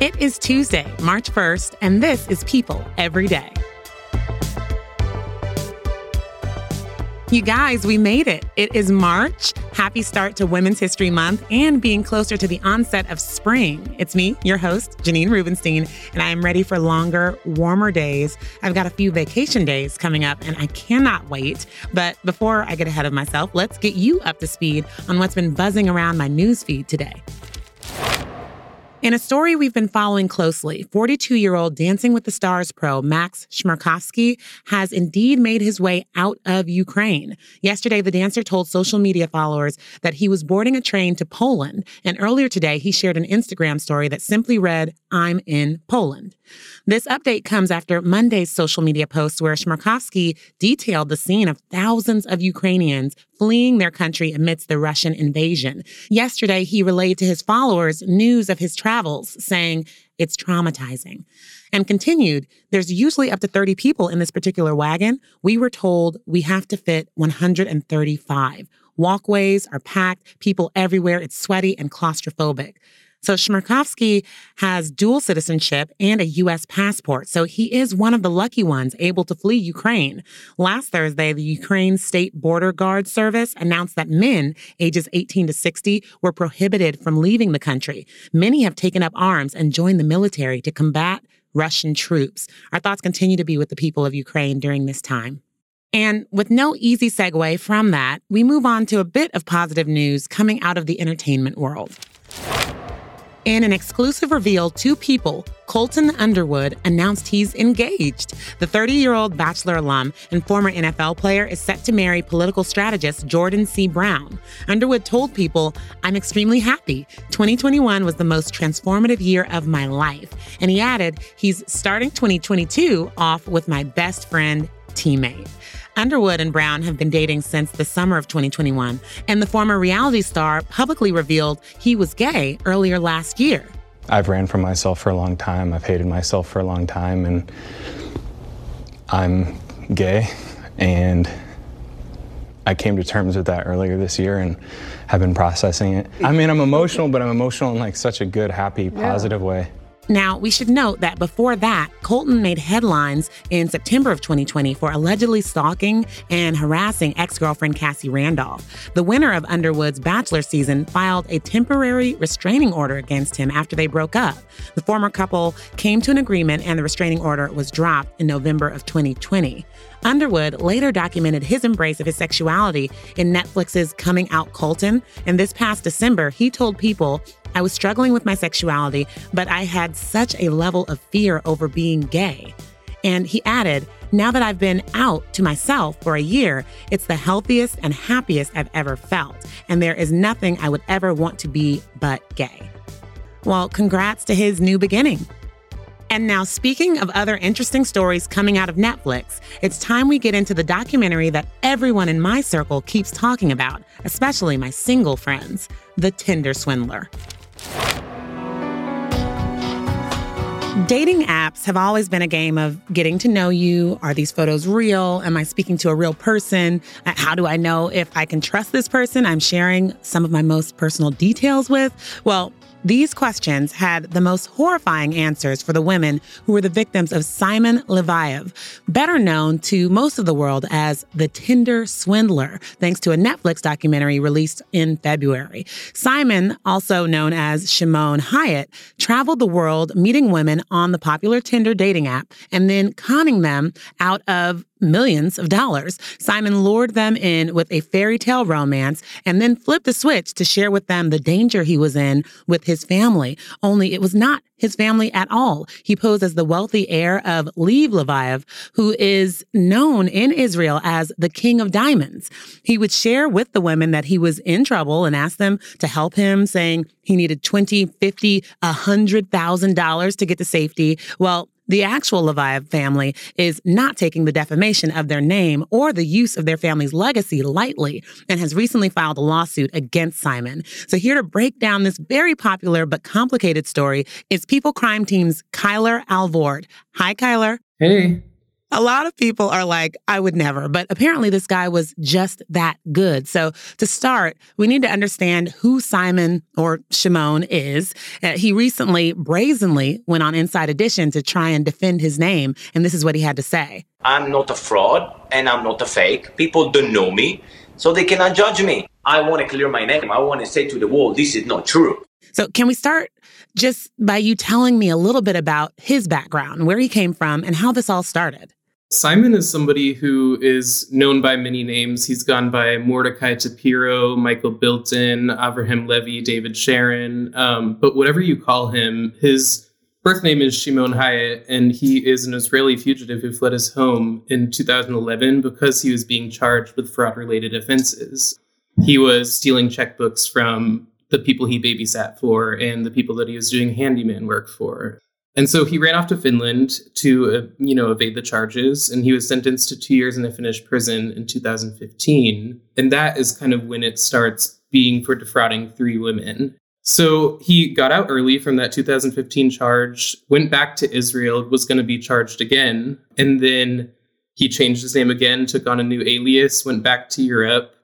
It is Tuesday, March 1st, and this is People Every Day. You guys, we made it. It is March. Happy start to Women's History Month and being closer to the onset of spring. It's me, your host, Janine Rubenstein, and I am ready for longer, warmer days. I've got a few vacation days coming up and I cannot wait. But before I get ahead of myself, let's get you up to speed on what's been buzzing around my newsfeed today. In a story we've been following closely, 42 year old Dancing with the Stars pro Max Chmerkovskiy has indeed made his way out of Ukraine. Yesterday, the dancer told social media followers that he was boarding a train to Poland, and earlier today, he shared an Instagram story that simply read, I'm in Poland. This update comes after Monday's social media post where Chmerkovskiy detailed the scene of thousands of Ukrainians fleeing their country amidst the Russian invasion. Yesterday, he relayed to his followers news of his travels, saying, it's traumatizing. And continued, there's usually up to 30 people in this particular wagon. We were told we have to fit 135. Walkways are packed, people everywhere. It's sweaty and claustrophobic. So Chmerkovskiy has dual citizenship and a U.S. passport. So he is one of the lucky ones able to flee Ukraine. Last Thursday, the Ukraine State Border Guard Service announced that men ages 18 to 60 were prohibited from leaving the country. Many have taken up arms and joined the military to combat Russian troops. Our thoughts continue to be with the people of Ukraine during this time. And with no easy segue from that, we move on to a bit of positive news coming out of the entertainment world. In an exclusive reveal, to people, Colton Underwood, announced he's engaged. The 30 year old Bachelor alum and former NFL player is set to marry political strategist Jordan C. Brown. Underwood told people, I'm extremely happy. 2021 was the most transformative year of my life. And he added, he's starting 2022 off with my best friend, teammate. Underwood and Brown have been dating since the summer of 2021, and the former reality star publicly revealed he was gay earlier last year. I've ran from myself for a long time. I've hated myself for a long time, and I'm gay. And I came to terms with that earlier this year and have been processing it. I mean, I'm emotional, but I'm emotional in like such a good, happy, positive yeah. way. Now, we should note that before that, Colton made headlines in September of 2020 for allegedly stalking and harassing ex girlfriend Cassie Randolph. The winner of Underwood's Bachelor season filed a temporary restraining order against him after they broke up. The former couple came to an agreement and the restraining order was dropped in November of 2020. Underwood later documented his embrace of his sexuality in Netflix's Coming Out Colton. And this past December, he told people I was struggling with my sexuality, but I had such a level of fear over being gay. And he added, now that I've been out to myself for a year, it's the healthiest and happiest I've ever felt. And there is nothing I would ever want to be but gay. Well, congrats to his new beginning. And now, speaking of other interesting stories coming out of Netflix, it's time we get into the documentary that everyone in my circle keeps talking about, especially my single friends The Tinder Swindler. Dating apps have always been a game of getting to know you. Are these photos real? Am I speaking to a real person? Uh, how do I know if I can trust this person I'm sharing some of my most personal details with? Well, these questions had the most horrifying answers for the women who were the victims of Simon Leviev, better known to most of the world as the Tinder Swindler, thanks to a Netflix documentary released in February. Simon, also known as Shimon Hayat, traveled the world meeting women on the popular Tinder dating app and then conning them out of millions of dollars. Simon lured them in with a fairy tale romance and then flipped the switch to share with them the danger he was in with his family. Only it was not his family at all. He posed as the wealthy heir of Lev Leviev, who is known in Israel as the King of Diamonds. He would share with the women that he was in trouble and ask them to help him, saying he needed 20, 50, $100,000 to get to safety. Well, The actual Leviev family is not taking the defamation of their name or the use of their family's legacy lightly and has recently filed a lawsuit against Simon. So, here to break down this very popular but complicated story is People Crime Team's Kyler Alvord. Hi, Kyler. Hey. A lot of people are like, I would never, but apparently this guy was just that good. So to start, we need to understand who Simon or Shimon is. Uh, he recently brazenly went on Inside Edition to try and defend his name, and this is what he had to say. I'm not a fraud and I'm not a fake. People don't know me, so they cannot judge me. I want to clear my name. I want to say to the world, this is not true. So, can we start just by you telling me a little bit about his background, where he came from, and how this all started? Simon is somebody who is known by many names. He's gone by Mordecai Tapiro, Michael Bilton, Avraham Levy, David Sharon. Um, but whatever you call him, his birth name is Shimon Hayat, and he is an Israeli fugitive who fled his home in 2011 because he was being charged with fraud related offenses. He was stealing checkbooks from the people he babysat for and the people that he was doing handyman work for. And so he ran off to Finland to, uh, you know, evade the charges, and he was sentenced to two years in a Finnish prison in 2015. And that is kind of when it starts being for defrauding three women. So he got out early from that 2015 charge, went back to Israel, was going to be charged again, and then he changed his name again, took on a new alias, went back to Europe.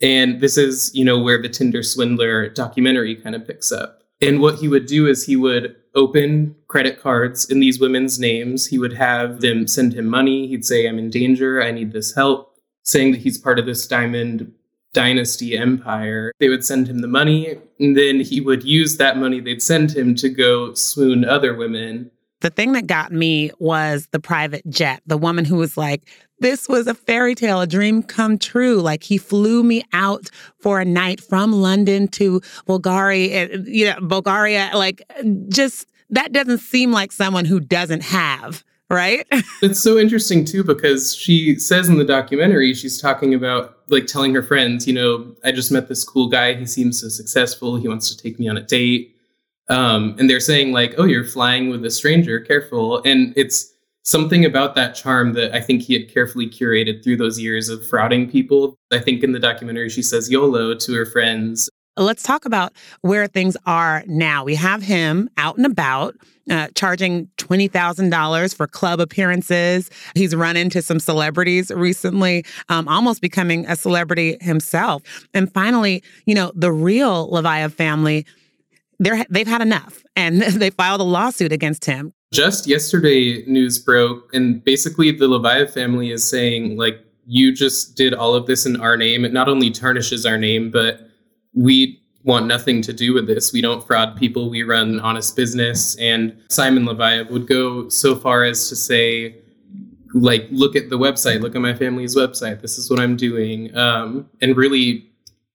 And this is, you know, where the Tinder swindler documentary kind of picks up. And what he would do is he would open credit cards in these women's names. He would have them send him money. He'd say, I'm in danger. I need this help, saying that he's part of this diamond dynasty empire. They would send him the money, and then he would use that money they'd send him to go swoon other women. The thing that got me was the private jet. The woman who was like, this was a fairy tale, a dream come true. Like he flew me out for a night from London to Bulgaria, eh, you know, Bulgaria. Like just that doesn't seem like someone who doesn't have right? it's so interesting too because she says in the documentary she's talking about like telling her friends, you know, I just met this cool guy. He seems so successful. He wants to take me on a date. Um, and they're saying like, "Oh, you're flying with a stranger. Careful." And it's something about that charm that I think he had carefully curated through those years of frauding people. I think in the documentary, she says YOLO to her friends. Let's talk about where things are now. We have him out and about. Uh, charging $20,000 for club appearances. He's run into some celebrities recently, um, almost becoming a celebrity himself. And finally, you know, the real Leviev family, they're, they've had enough and they filed a lawsuit against him. Just yesterday, news broke, and basically the Leviev family is saying, like, you just did all of this in our name. It not only tarnishes our name, but we want nothing to do with this. We don't fraud people. We run honest business. And Simon Leviev would go so far as to say, like, look at the website, look at my family's website. This is what I'm doing. Um, and really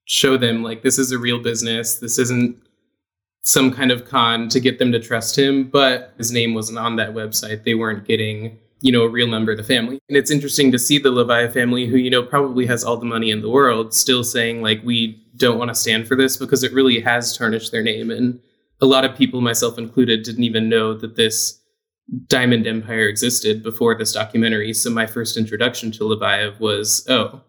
show them, like, this is a real business. This isn't some kind of con to get them to trust him, but his name wasn't on that website. They weren't getting, you know, a real member of the family. And it's interesting to see the Levi family, who, you know, probably has all the money in the world, still saying, like, we don't want to stand for this because it really has tarnished their name. And a lot of people, myself included, didn't even know that this diamond empire existed before this documentary. So my first introduction to Leviev was, oh,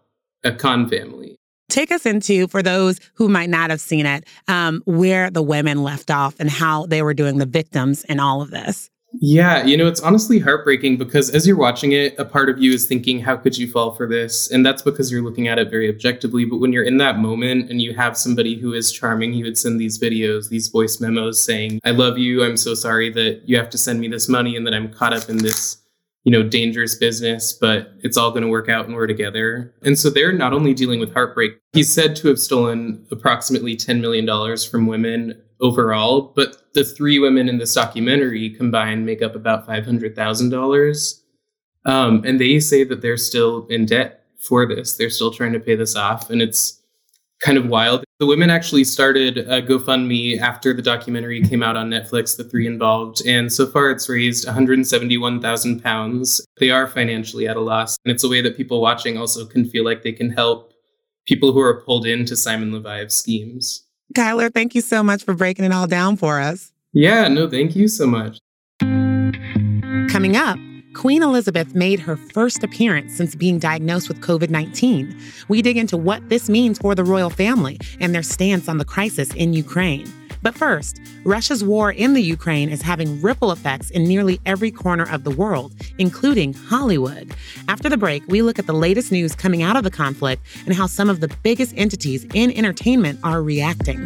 a con family. Take us into, for those who might not have seen it, um, where the women left off and how they were doing the victims in all of this. Yeah, you know, it's honestly heartbreaking because as you're watching it, a part of you is thinking, how could you fall for this? And that's because you're looking at it very objectively. But when you're in that moment and you have somebody who is charming, he would send these videos, these voice memos saying, I love you. I'm so sorry that you have to send me this money and that I'm caught up in this you know, dangerous business, but it's all going to work out and we're together. And so they're not only dealing with heartbreak, he's said to have stolen approximately $10 million from women overall, but the three women in this documentary combined make up about $500,000. Um, and they say that they're still in debt for this. They're still trying to pay this off. And it's kind of wild. The women actually started a GoFundMe after the documentary came out on Netflix, the three involved, and so far it's raised 171,000 pounds. They are financially at a loss, and it's a way that people watching also can feel like they can help people who are pulled into Simon Leviev's schemes. Kyler, thank you so much for breaking it all down for us. Yeah, no, thank you so much. Coming up, Queen Elizabeth made her first appearance since being diagnosed with COVID 19. We dig into what this means for the royal family and their stance on the crisis in Ukraine. But first, Russia's war in the Ukraine is having ripple effects in nearly every corner of the world, including Hollywood. After the break, we look at the latest news coming out of the conflict and how some of the biggest entities in entertainment are reacting.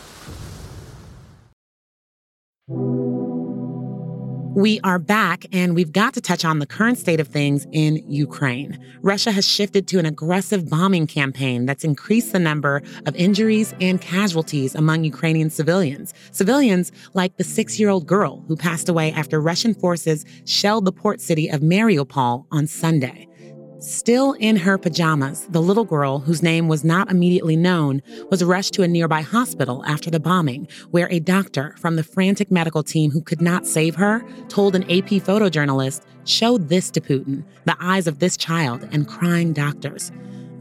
We are back, and we've got to touch on the current state of things in Ukraine. Russia has shifted to an aggressive bombing campaign that's increased the number of injuries and casualties among Ukrainian civilians. Civilians like the six year old girl who passed away after Russian forces shelled the port city of Mariupol on Sunday. Still in her pajamas, the little girl, whose name was not immediately known, was rushed to a nearby hospital after the bombing, where a doctor from the frantic medical team who could not save her told an AP photojournalist, showed this to Putin the eyes of this child and crying doctors.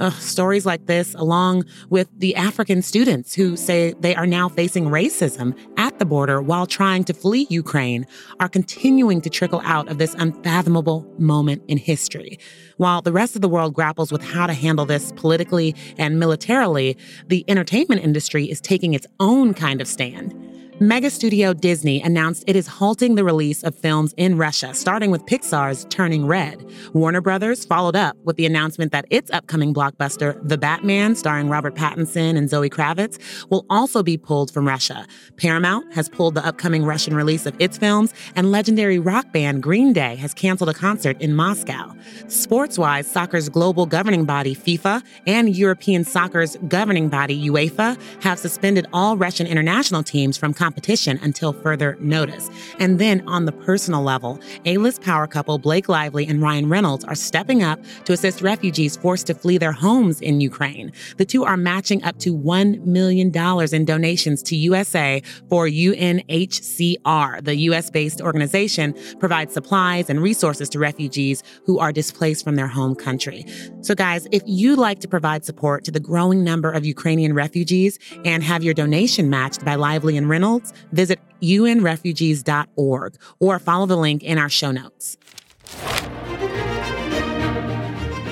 Ugh, stories like this, along with the African students who say they are now facing racism the border while trying to flee Ukraine, are continuing to trickle out of this unfathomable moment in history. While the rest of the world grapples with how to handle this politically and militarily, the entertainment industry is taking its own kind of stand. Mega studio Disney announced it is halting the release of films in Russia, starting with Pixar's Turning Red. Warner Brothers followed up with the announcement that its upcoming blockbuster, The Batman, starring Robert Pattinson and Zoe Kravitz, will also be pulled from Russia. Paramount has pulled the upcoming Russian release of its films, and legendary rock band Green Day has canceled a concert in Moscow. Sports wise, soccer's global governing body, FIFA, and European soccer's governing body, UEFA, have suspended all Russian international teams from competition until further notice. And then on the personal level, A-list power couple Blake Lively and Ryan Reynolds are stepping up to assist refugees forced to flee their homes in Ukraine. The two are matching up to $1 million in donations to USA for UNHCR. The US-based organization provides supplies and resources to refugees who are displaced from their home country. So guys, if you'd like to provide support to the growing number of Ukrainian refugees and have your donation matched by Lively and Reynolds, visit unrefugees.org or follow the link in our show notes.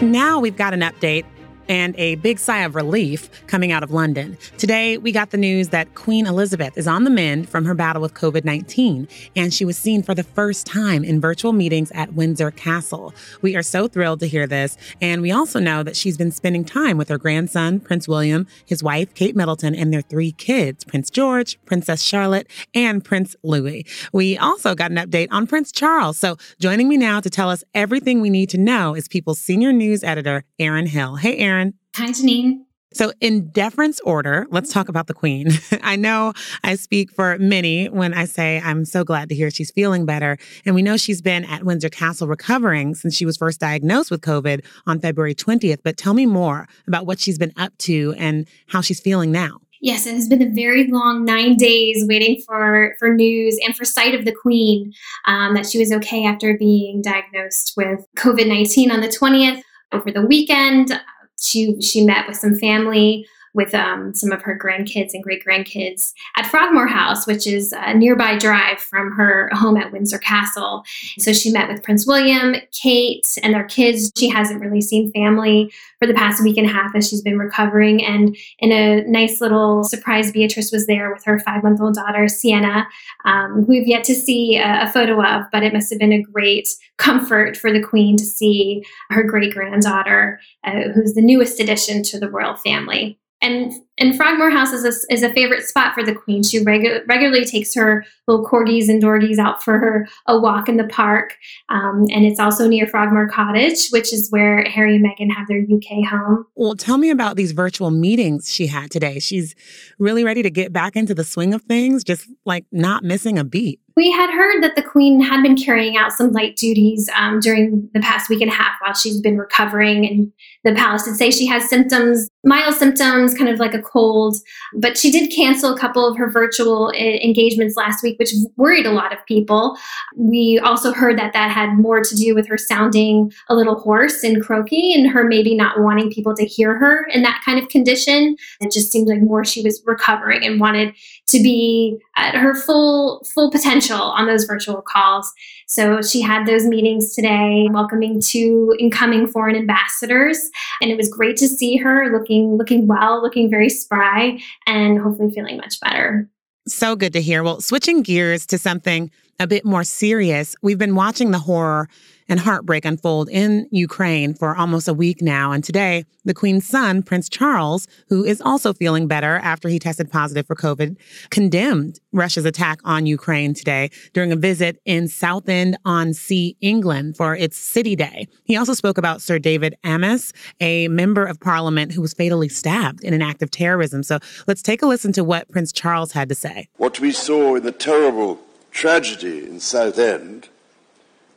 Now we've got an update and a big sigh of relief coming out of London. Today, we got the news that Queen Elizabeth is on the mend from her battle with COVID 19, and she was seen for the first time in virtual meetings at Windsor Castle. We are so thrilled to hear this, and we also know that she's been spending time with her grandson, Prince William, his wife, Kate Middleton, and their three kids, Prince George, Princess Charlotte, and Prince Louis. We also got an update on Prince Charles. So, joining me now to tell us everything we need to know is People's senior news editor, Erin Hill. Hey, Erin. Hi, Janine. So, in deference order, let's talk about the queen. I know I speak for many when I say I'm so glad to hear she's feeling better. And we know she's been at Windsor Castle recovering since she was first diagnosed with COVID on February 20th. But tell me more about what she's been up to and how she's feeling now. Yes, it has been a very long nine days waiting for, for news and for sight of the Queen um, that she was okay after being diagnosed with COVID 19 on the 20th. Over the weekend, she she met with some family with um, some of her grandkids and great grandkids at Frogmore House, which is a nearby drive from her home at Windsor Castle. So she met with Prince William, Kate, and their kids. She hasn't really seen family for the past week and a half as she's been recovering. And in a nice little surprise, Beatrice was there with her five month old daughter, Sienna, um, who we've yet to see a, a photo of, but it must have been a great comfort for the Queen to see her great granddaughter, uh, who's the newest addition to the royal family. And And Frogmore House is a, is a favorite spot for the Queen. She regu- regularly takes her little corgis and dorgies out for her, a walk in the park. Um, and it's also near Frogmore Cottage, which is where Harry and Meghan have their UK home. Well, tell me about these virtual meetings she had today. She's really ready to get back into the swing of things, just like not missing a beat. We had heard that the Queen had been carrying out some light duties um, during the past week and a half while she's been recovering. And the palace did say she has symptoms, mild symptoms, kind of like a cold. But she did cancel a couple of her virtual eh, engagements last week, which worried a lot of people. We also heard that that had more to do with her sounding a little hoarse and croaky and her maybe not wanting people to hear her in that kind of condition. It just seemed like more she was recovering and wanted to be at her full full potential on those virtual calls. So she had those meetings today, welcoming two incoming foreign ambassadors, and it was great to see her looking looking well, looking very spry, and hopefully feeling much better. So good to hear. Well, switching gears to something a bit more serious, we've been watching the horror and heartbreak unfold in Ukraine for almost a week now. And today, the Queen's son, Prince Charles, who is also feeling better after he tested positive for COVID, condemned Russia's attack on Ukraine today during a visit in Southend on Sea, England for its City Day. He also spoke about Sir David Amess, a member of parliament who was fatally stabbed in an act of terrorism. So let's take a listen to what Prince Charles had to say. What we saw in the terrible tragedy in Southend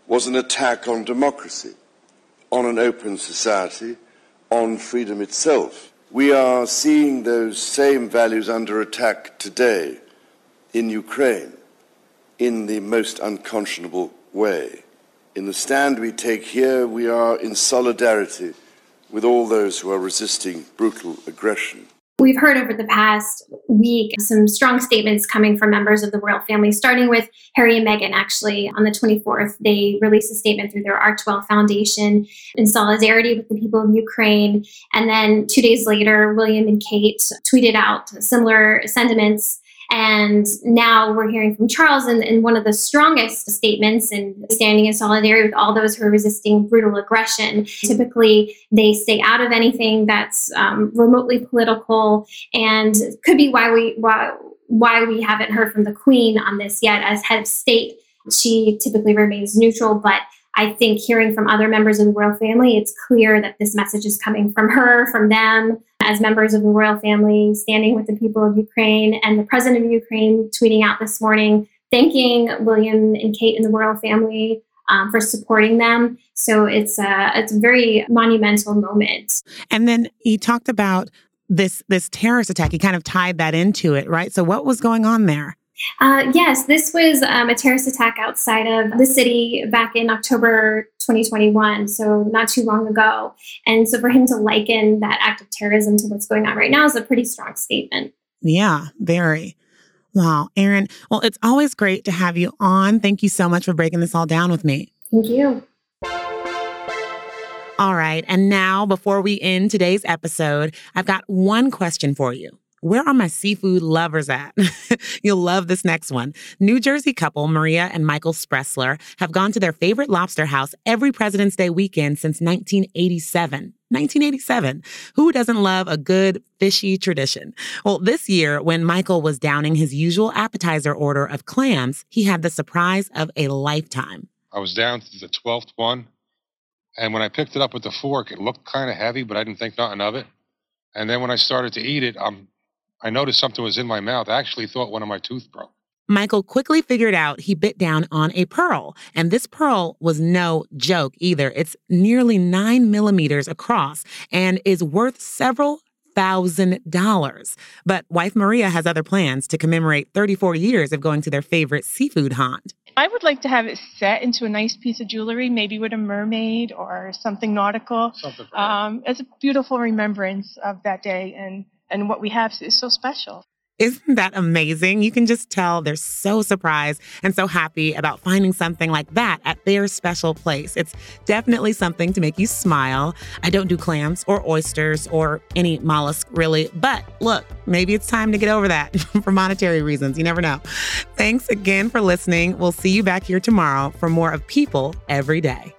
was an attack on democracy, on an open society, on freedom itself. We are seeing those same values under attack today in Ukraine in the most unconscionable way. In the stand we take here, we are in solidarity with all those who are resisting brutal aggression. We've heard over the past week some strong statements coming from members of the royal family, starting with Harry and Meghan. Actually, on the 24th, they released a statement through their Archewell Foundation in solidarity with the people of Ukraine. And then two days later, William and Kate tweeted out similar sentiments and now we're hearing from Charles in, in one of the strongest statements and standing in solidarity with all those who are resisting brutal aggression. Typically, they stay out of anything that's um, remotely political, and could be why we why why we haven't heard from the Queen on this yet as head of state. She typically remains neutral, but I think hearing from other members of the royal family, it's clear that this message is coming from her, from them, as members of the royal family, standing with the people of Ukraine. And the president of Ukraine tweeting out this morning, thanking William and Kate and the royal family um, for supporting them. So it's a, it's a very monumental moment. And then he talked about this this terrorist attack. He kind of tied that into it, right? So what was going on there? Uh, yes, this was um, a terrorist attack outside of the city back in October 2021, so not too long ago. And so for him to liken that act of terrorism to what's going on right now is a pretty strong statement. Yeah, very. Wow, Erin. Well, it's always great to have you on. Thank you so much for breaking this all down with me. Thank you. All right. And now, before we end today's episode, I've got one question for you. Where are my seafood lovers at? You'll love this next one. New Jersey couple Maria and Michael Spressler have gone to their favorite lobster house every President's Day weekend since 1987. 1987. Who doesn't love a good fishy tradition? Well, this year, when Michael was downing his usual appetizer order of clams, he had the surprise of a lifetime. I was down to the 12th one, and when I picked it up with the fork, it looked kind of heavy, but I didn't think nothing of it. And then when I started to eat it, I'm I noticed something was in my mouth. I actually thought one of my tooth broke. Michael quickly figured out he bit down on a pearl, and this pearl was no joke either. It's nearly nine millimeters across and is worth several thousand dollars. But wife Maria has other plans to commemorate 34 years of going to their favorite seafood haunt. I would like to have it set into a nice piece of jewelry, maybe with a mermaid or something nautical. Something um, as a beautiful remembrance of that day and and what we have is so special. Isn't that amazing? You can just tell they're so surprised and so happy about finding something like that at their special place. It's definitely something to make you smile. I don't do clams or oysters or any mollusk really, but look, maybe it's time to get over that for monetary reasons. You never know. Thanks again for listening. We'll see you back here tomorrow for more of People Every Day.